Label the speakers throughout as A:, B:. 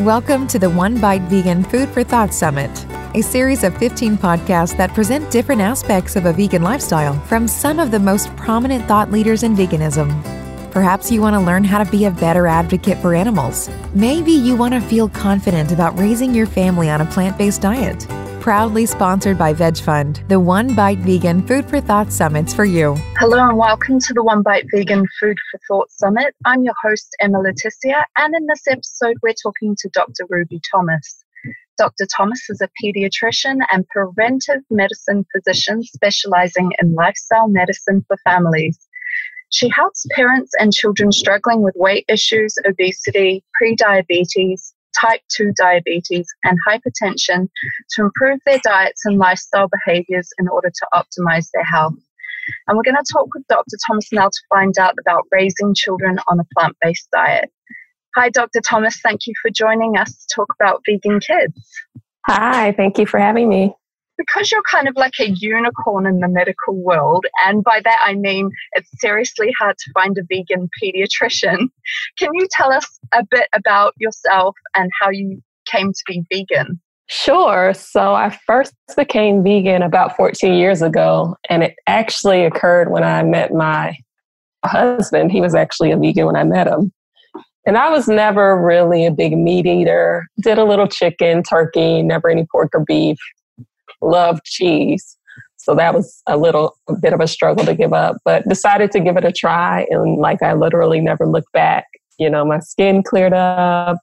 A: Welcome to the One Bite Vegan Food for Thought Summit, a series of 15 podcasts that present different aspects of a vegan lifestyle from some of the most prominent thought leaders in veganism. Perhaps you want to learn how to be a better advocate for animals. Maybe you want to feel confident about raising your family on a plant based diet. Proudly sponsored by VegFund, the One Bite Vegan Food for Thought Summit's for you.
B: Hello and welcome to the One Bite Vegan Food for Thought Summit. I'm your host, Emma Leticia, and in this episode, we're talking to Dr. Ruby Thomas. Dr. Thomas is a pediatrician and preventive medicine physician specializing in lifestyle medicine for families. She helps parents and children struggling with weight issues, obesity, prediabetes, type 2 diabetes, and hypertension to improve their diets and lifestyle behaviors in order to optimize their health. And we're going to talk with Dr. Thomas now to find out about raising children on a plant based diet. Hi, Dr. Thomas. Thank you for joining us to talk about vegan kids.
C: Hi, thank you for having me
B: because you're kind of like a unicorn in the medical world, and by that I mean it's seriously hard to find a vegan pediatrician, can you tell us a bit about yourself and how you came to be vegan?
C: Sure. So I first became vegan about 14 years ago, and it actually occurred when I met my husband. He was actually a vegan when I met him. And I was never really a big meat eater. Did a little chicken, turkey, never any pork or beef love cheese. So that was a little a bit of a struggle to give up, but decided to give it a try. And like I literally never looked back. You know, my skin cleared up.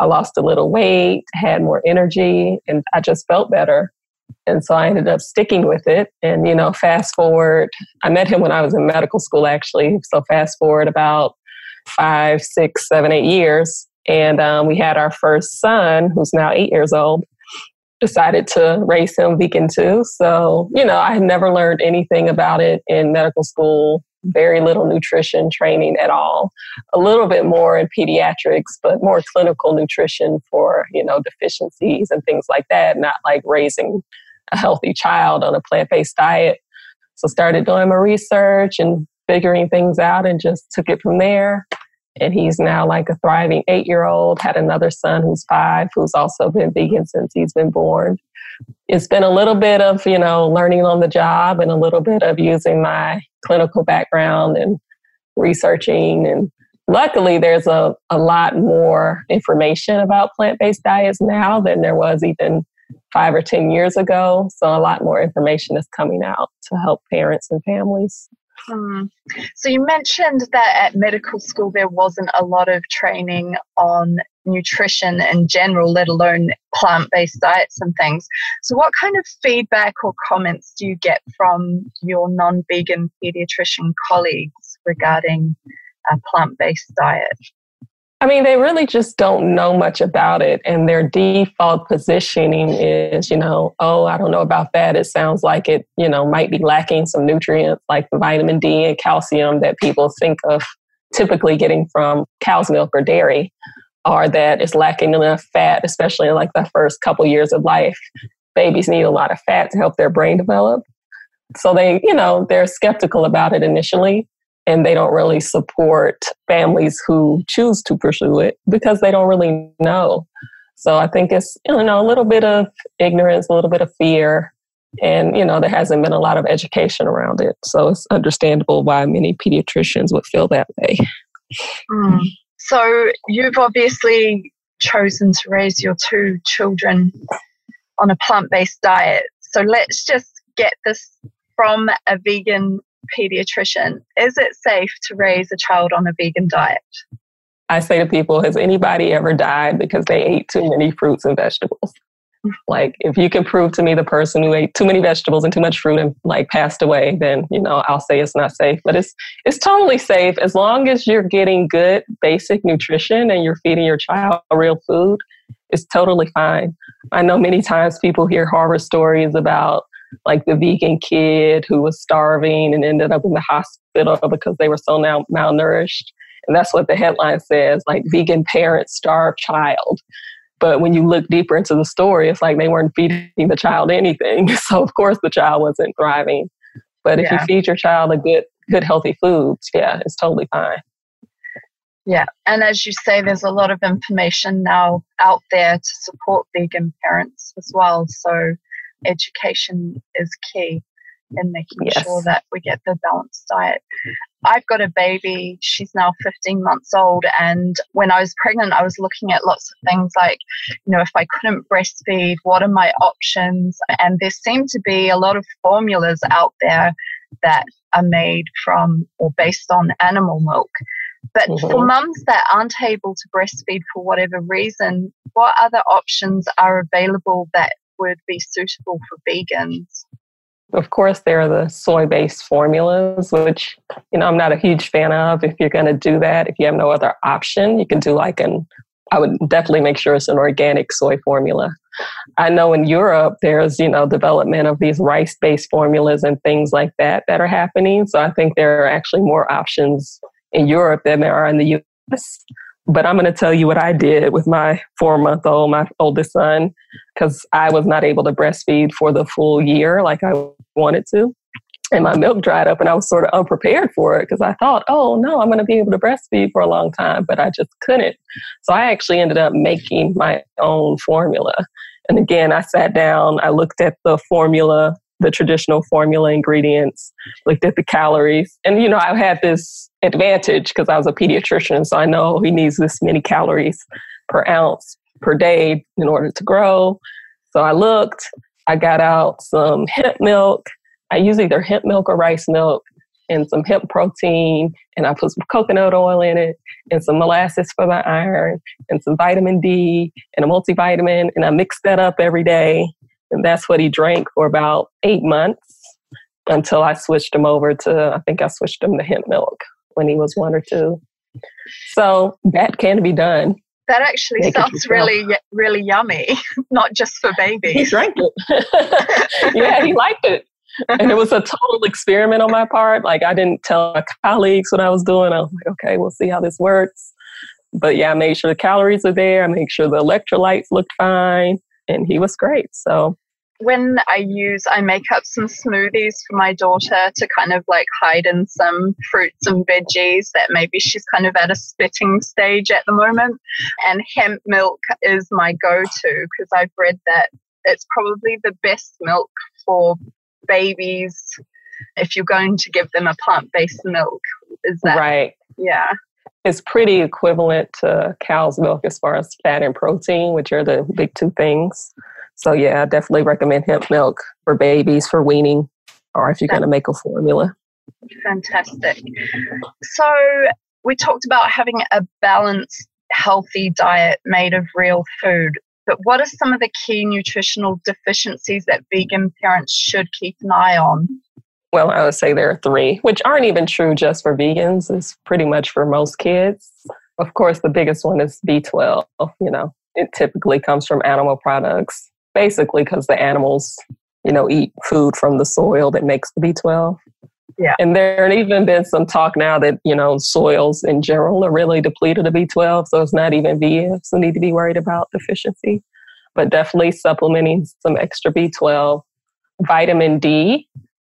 C: I lost a little weight, had more energy, and I just felt better. And so I ended up sticking with it. And, you know, fast forward, I met him when I was in medical school, actually. So fast forward about five, six, seven, eight years. And um, we had our first son, who's now eight years old decided to raise him vegan too. So, you know, I had never learned anything about it in medical school, very little nutrition training at all. A little bit more in pediatrics, but more clinical nutrition for, you know, deficiencies and things like that, not like raising a healthy child on a plant based diet. So, started doing my research and figuring things out and just took it from there and he's now like a thriving eight year old had another son who's five who's also been vegan since he's been born. It's been a little bit of you know learning on the job and a little bit of using my clinical background and researching. And luckily there's a, a lot more information about plant-based diets now than there was even five or ten years ago. So a lot more information is coming out to help parents and families
B: Hmm. So you mentioned that at medical school there wasn't a lot of training on nutrition in general, let alone plant based diets and things. So, what kind of feedback or comments do you get from your non vegan pediatrician colleagues regarding a plant based diet?
C: I mean, they really just don't know much about it. And their default positioning is, you know, oh, I don't know about that. It sounds like it, you know, might be lacking some nutrients like the vitamin D and calcium that people think of typically getting from cow's milk or dairy, or that it's lacking enough fat, especially in like the first couple years of life. Babies need a lot of fat to help their brain develop. So they, you know, they're skeptical about it initially and they don't really support families who choose to pursue it because they don't really know. So I think it's you know a little bit of ignorance, a little bit of fear, and you know there hasn't been a lot of education around it. So it's understandable why many pediatricians would feel that way.
B: Mm. So you've obviously chosen to raise your two children on a plant-based diet. So let's just get this from a vegan pediatrician, is it safe to raise a child on a vegan diet?
C: I say to people, has anybody ever died because they ate too many fruits and vegetables? Like, if you can prove to me the person who ate too many vegetables and too much fruit and like passed away, then you know I'll say it's not safe. But it's it's totally safe as long as you're getting good basic nutrition and you're feeding your child real food. It's totally fine. I know many times people hear horror stories about like the vegan kid who was starving and ended up in the hospital because they were so now malnourished. And that's what the headline says like vegan parents starve child. But when you look deeper into the story, it's like they weren't feeding the child anything. So of course the child wasn't thriving. But if yeah. you feed your child a good, good healthy foods, yeah, it's totally fine.
B: Yeah, and as you say, there's a lot of information now out there to support vegan parents as well. So education is key in making yes. sure that we get the balanced diet. I've got a baby, she's now 15 months old. And when I was pregnant, I was looking at lots of things like, you know, if I couldn't breastfeed, what are my options? And there seem to be a lot of formulas out there that are made from or based on animal milk. But mm-hmm. for mums that aren't able to breastfeed for whatever reason, what other options are available that would be suitable for vegans?
C: Of course, there are the soy based formulas, which, you know, I'm not a huge fan of. If you're going to do that, if you have no other option, you can do like an, I would definitely make sure it's an organic soy formula. I know in Europe, there's, you know, development of these rice based formulas and things like that that are happening. So I think there are actually more options in Europe than there are in the US. But I'm going to tell you what I did with my four month old, my oldest son, because I was not able to breastfeed for the full year like I wanted to. And my milk dried up, and I was sort of unprepared for it because I thought, oh no, I'm going to be able to breastfeed for a long time, but I just couldn't. So I actually ended up making my own formula. And again, I sat down, I looked at the formula the traditional formula ingredients, looked at the calories. And, you know, I had this advantage because I was a pediatrician. So I know he needs this many calories per ounce per day in order to grow. So I looked, I got out some hemp milk. I use either hemp milk or rice milk and some hemp protein. And I put some coconut oil in it and some molasses for the iron and some vitamin D and a multivitamin. And I mixed that up every day and that's what he drank for about eight months until I switched him over to, I think I switched him to hemp milk when he was one or two. So that can be done.
B: That actually Make sounds really, really yummy, not just for babies.
C: He drank it. yeah, he liked it. and it was a total experiment on my part. Like I didn't tell my colleagues what I was doing. I was like, okay, we'll see how this works. But yeah, I made sure the calories are there. I made sure the electrolytes looked fine and he was great. So
B: when I use, I make up some smoothies for my daughter to kind of like hide in some fruits and veggies that maybe she's kind of at a spitting stage at the moment. And hemp milk is my go to because I've read that it's probably the best milk for babies if you're going to give them a plant based milk. Is that
C: right?
B: Yeah.
C: It's pretty equivalent to cow's milk as far as fat and protein, which are the big two things. So yeah, I definitely recommend hemp milk for babies for weaning, or if you're going to make a formula.
B: Fantastic. So we talked about having a balanced, healthy diet made of real food. But what are some of the key nutritional deficiencies that vegan parents should keep an eye on?
C: Well, I would say there are three, which aren't even true just for vegans. It's pretty much for most kids. Of course, the biggest one is B12. You know, it typically comes from animal products, basically because the animals, you know, eat food from the soil that makes the B12.
B: Yeah.
C: And there even been some talk now that, you know, soils in general are really depleted of B12. So it's not even vegans who need to be worried about deficiency, but definitely supplementing some extra B12. Vitamin D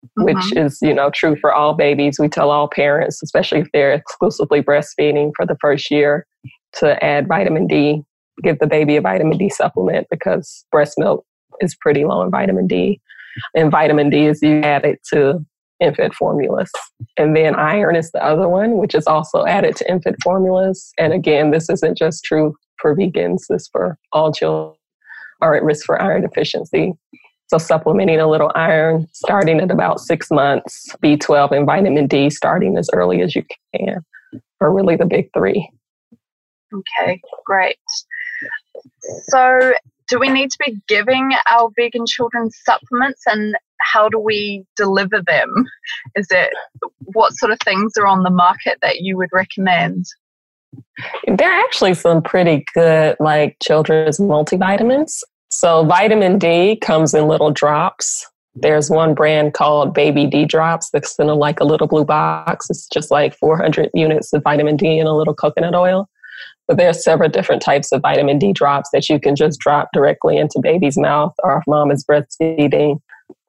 C: mm-hmm. which is you know true for all babies. We tell all parents especially if they're exclusively breastfeeding for the first year to add vitamin d give the baby a vitamin d supplement because breast milk is pretty low in vitamin d. And vitamin d is you add it to infant formulas. And then iron is the other one which is also added to infant formulas. And again this isn't just true for vegans. This for all children are at risk for iron deficiency so supplementing a little iron starting at about six months, B12 and vitamin D starting as early as you can are really the big three.
B: Okay, great. So do we need to be giving our vegan children supplements and how do we deliver them? Is it what sort of things are on the market that you would recommend?
C: There are actually some pretty good like children's multivitamins. So vitamin D comes in little drops. There's one brand called Baby Ddrops that's in a, like a little blue box. It's just like 400 units of vitamin D in a little coconut oil. But there are several different types of vitamin D drops that you can just drop directly into baby's mouth, or if mom is breastfeeding,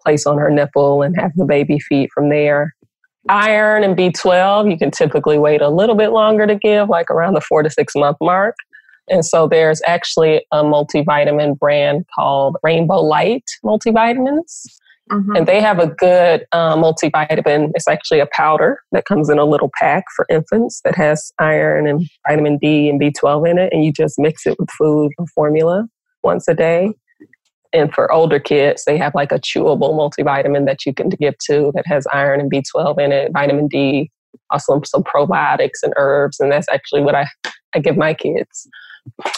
C: place on her nipple and have the baby feed from there. iron and B12, you can typically wait a little bit longer to give, like around the four to six month mark. And so there's actually a multivitamin brand called Rainbow Light multivitamins. Mm-hmm. And they have a good uh, multivitamin. It's actually a powder that comes in a little pack for infants that has iron and vitamin D and B12 in it. And you just mix it with food or formula once a day. And for older kids, they have like a chewable multivitamin that you can give to that has iron and B12 in it, vitamin D, also some probiotics and herbs. And that's actually what I, I give my kids.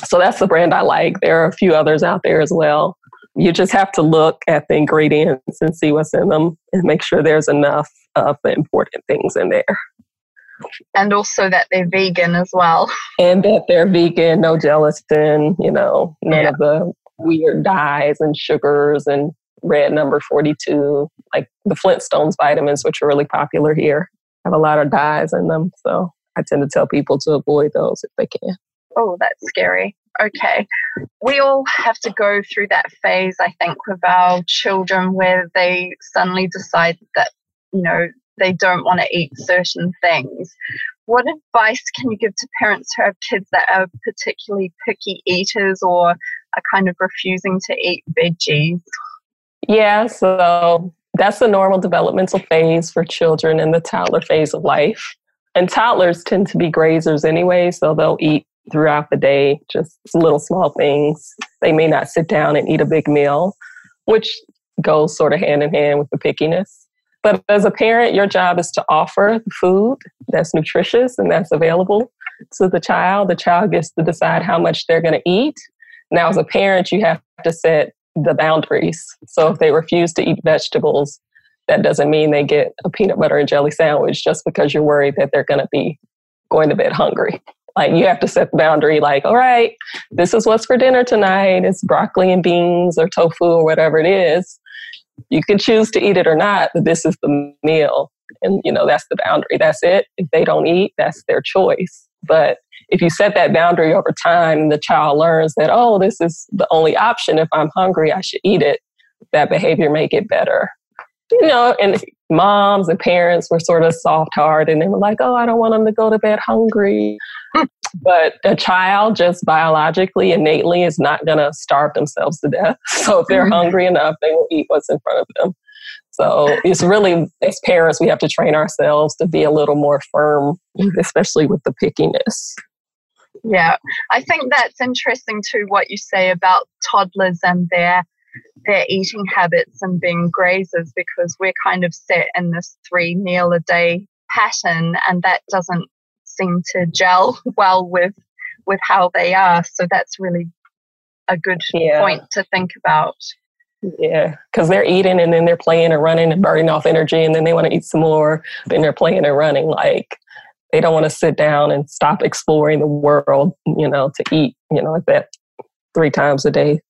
C: So that's the brand I like. There are a few others out there as well. You just have to look at the ingredients and see what's in them and make sure there's enough of the important things in there.
B: And also that they're vegan as well.
C: And that they're vegan, no gelatin, you know, none yeah. of the weird dyes and sugars and red number 42, like the Flintstones vitamins, which are really popular here, have a lot of dyes in them. So I tend to tell people to avoid those if they can
B: oh, that's scary. Okay. We all have to go through that phase, I think, with our children where they suddenly decide that, you know, they don't want to eat certain things. What advice can you give to parents who have kids that are particularly picky eaters or are kind of refusing to eat veggies?
C: Yeah, so that's the normal developmental phase for children in the toddler phase of life. And toddlers tend to be grazers anyway, so they'll eat throughout the day, just little small things. They may not sit down and eat a big meal, which goes sort of hand in hand with the pickiness. But as a parent, your job is to offer the food that's nutritious and that's available to the child. The child gets to decide how much they're going to eat. Now, as a parent, you have to set the boundaries. So if they refuse to eat vegetables, that doesn't mean they get a peanut butter and jelly sandwich just because you're worried that they're going to be going to bed hungry. Like you have to set the boundary, like, all right, this is what's for dinner tonight. It's broccoli and beans or tofu or whatever it is. You can choose to eat it or not, but this is the meal. And you know, that's the boundary. That's it. If they don't eat, that's their choice. But if you set that boundary over time, the child learns that, oh, this is the only option. If I'm hungry, I should eat it. That behavior may get better. You know, and moms and parents were sort of soft hearted and they were like, oh, I don't want them to go to bed hungry. But a child just biologically, innately is not going to starve themselves to death. So if they're mm-hmm. hungry enough, they will eat what's in front of them. So it's really, as parents, we have to train ourselves to be a little more firm, especially with the pickiness.
B: Yeah, I think that's interesting too, what you say about toddlers and their their eating habits and being grazers because we're kind of set in this three meal a day pattern and that doesn't seem to gel well with with how they are so that's really a good yeah. point to think about
C: yeah because they're eating and then they're playing and running and burning off energy and then they want to eat some more then they're playing and running like they don't want to sit down and stop exploring the world you know to eat you know like that three times a day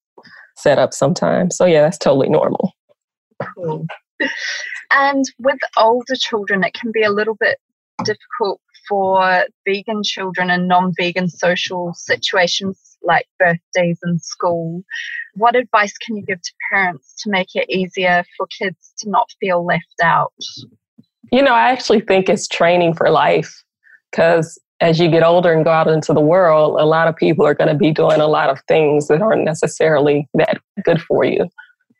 C: set up sometimes. So yeah, that's totally normal.
B: Cool. And with older children, it can be a little bit difficult for vegan children and non vegan social situations like birthdays and school. What advice can you give to parents to make it easier for kids to not feel left out?
C: You know, I actually think it's training for life because as you get older and go out into the world, a lot of people are going to be doing a lot of things that aren't necessarily that good for you.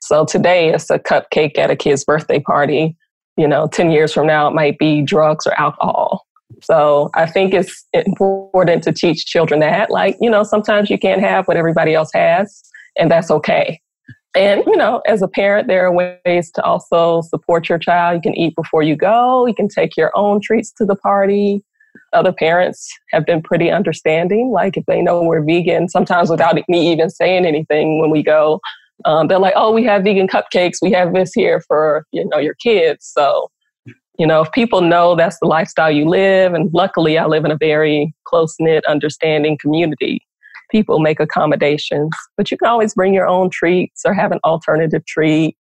C: So today it's a cupcake at a kid's birthday party. You know, 10 years from now, it might be drugs or alcohol. So I think it's important to teach children that, like, you know, sometimes you can't have what everybody else has, and that's okay. And, you know, as a parent, there are ways to also support your child. You can eat before you go, you can take your own treats to the party other parents have been pretty understanding. Like if they know we're vegan, sometimes without me even saying anything when we go, um, they're like, "Oh, we have vegan cupcakes. We have this here for you know your kids." So, you know, if people know that's the lifestyle you live, and luckily I live in a very close knit, understanding community. People make accommodations, but you can always bring your own treats or have an alternative treat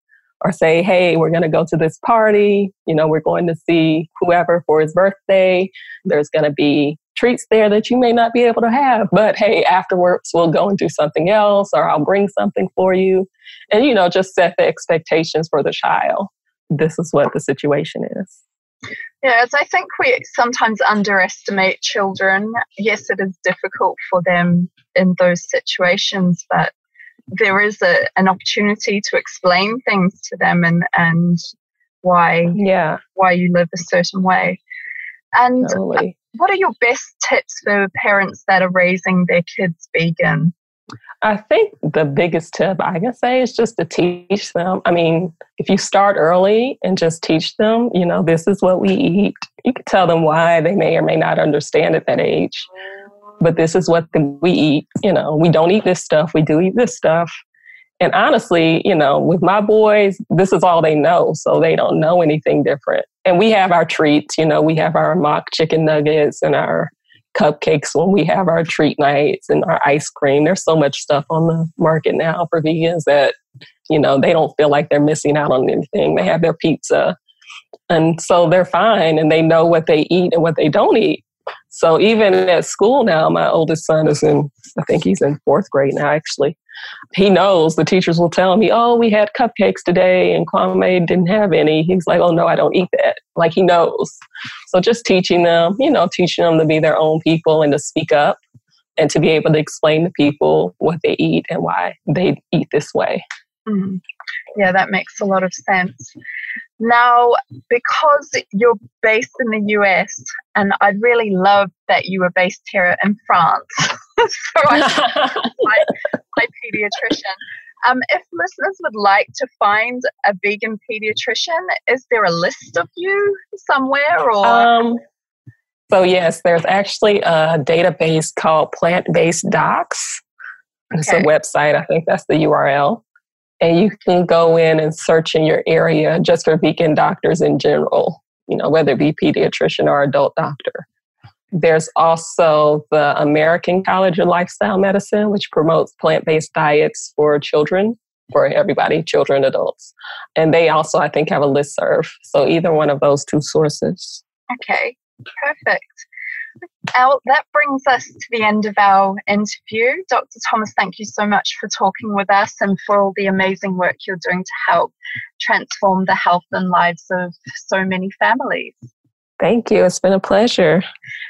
C: or say, hey, we're going to go to this party. You know, we're going to see whoever for his birthday. There's going to be treats there that you may not be able to have. But hey, afterwards, we'll go and do something else, or I'll bring something for you. And, you know, just set the expectations for the child. This is what the situation is.
B: Yes, I think we sometimes underestimate children. Yes, it is difficult for them in those situations, but there is a, an opportunity to explain things to them and, and why
C: yeah
B: why you live a certain way. And uh, totally. what are your best tips for parents that are raising their kids vegan?
C: I think the biggest tip I can say is just to teach them. I mean, if you start early and just teach them, you know, this is what we eat, you can tell them why they may or may not understand at that age. But this is what we eat. You know, we don't eat this stuff, we do eat this stuff. And honestly, you know, with my boys, this is all they know. So they don't know anything different. And we have our treats, you know, we have our mock chicken nuggets and our cupcakes when we have our treat nights and our ice cream. There's so much stuff on the market now for vegans that, you know, they don't feel like they're missing out on anything. They have their pizza. And so they're fine and they know what they eat and what they don't eat. So even at school now, my oldest son is in, I think he's in fourth grade now, actually. He knows the teachers will tell me, oh, we had cupcakes today and Kwame didn't have any. He's like, oh, no, I don't eat that. Like he knows. So just teaching them, you know, teaching them to be their own people and to speak up and to be able to explain to people what they eat and why they eat this way.
B: Mm. Yeah, that makes a lot of sense. Now, because you're based in the US, and I'd really love that you were based here in France. so I my, my pediatrician. Um, if listeners would like to find a vegan pediatrician, is there a list of you somewhere or? Um,
C: so yes, there's actually a database called Plant Based Docs. It's a website. I think that's the URL and you can go in and search in your area just for vegan doctors in general, you know, whether it be pediatrician or adult doctor. There's also the American College of Lifestyle Medicine, which promotes plant based diets for children, for everybody, children, adults. And they also, I think, have a listserv. So either one of those two sources.
B: Okay, perfect. Al, that brings us to the end of our interview. Dr. Thomas, thank you so much for talking with us and for all the amazing work you're doing to help transform the health and lives of so many families.
C: Thank you. It's been a pleasure.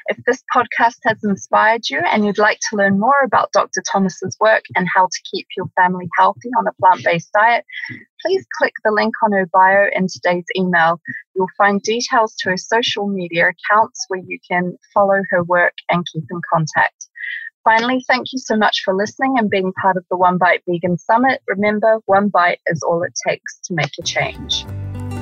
B: If this podcast has inspired you and you'd like to learn more about Dr. Thomas's work and how to keep your family healthy on a plant based diet, please click the link on her bio in today's email. You'll find details to her social media accounts where you can follow her work and keep in contact. Finally, thank you so much for listening and being part of the One Bite Vegan Summit. Remember, one bite is all it takes to make a change.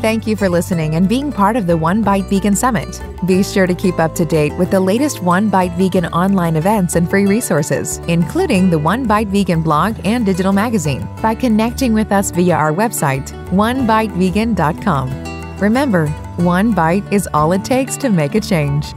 A: Thank you for listening and being part of the One Bite Vegan Summit. Be sure to keep up to date with the latest One Bite Vegan online events and free resources, including the One Bite Vegan blog and digital magazine, by connecting with us via our website, onebitevegan.com. Remember, one bite is all it takes to make a change.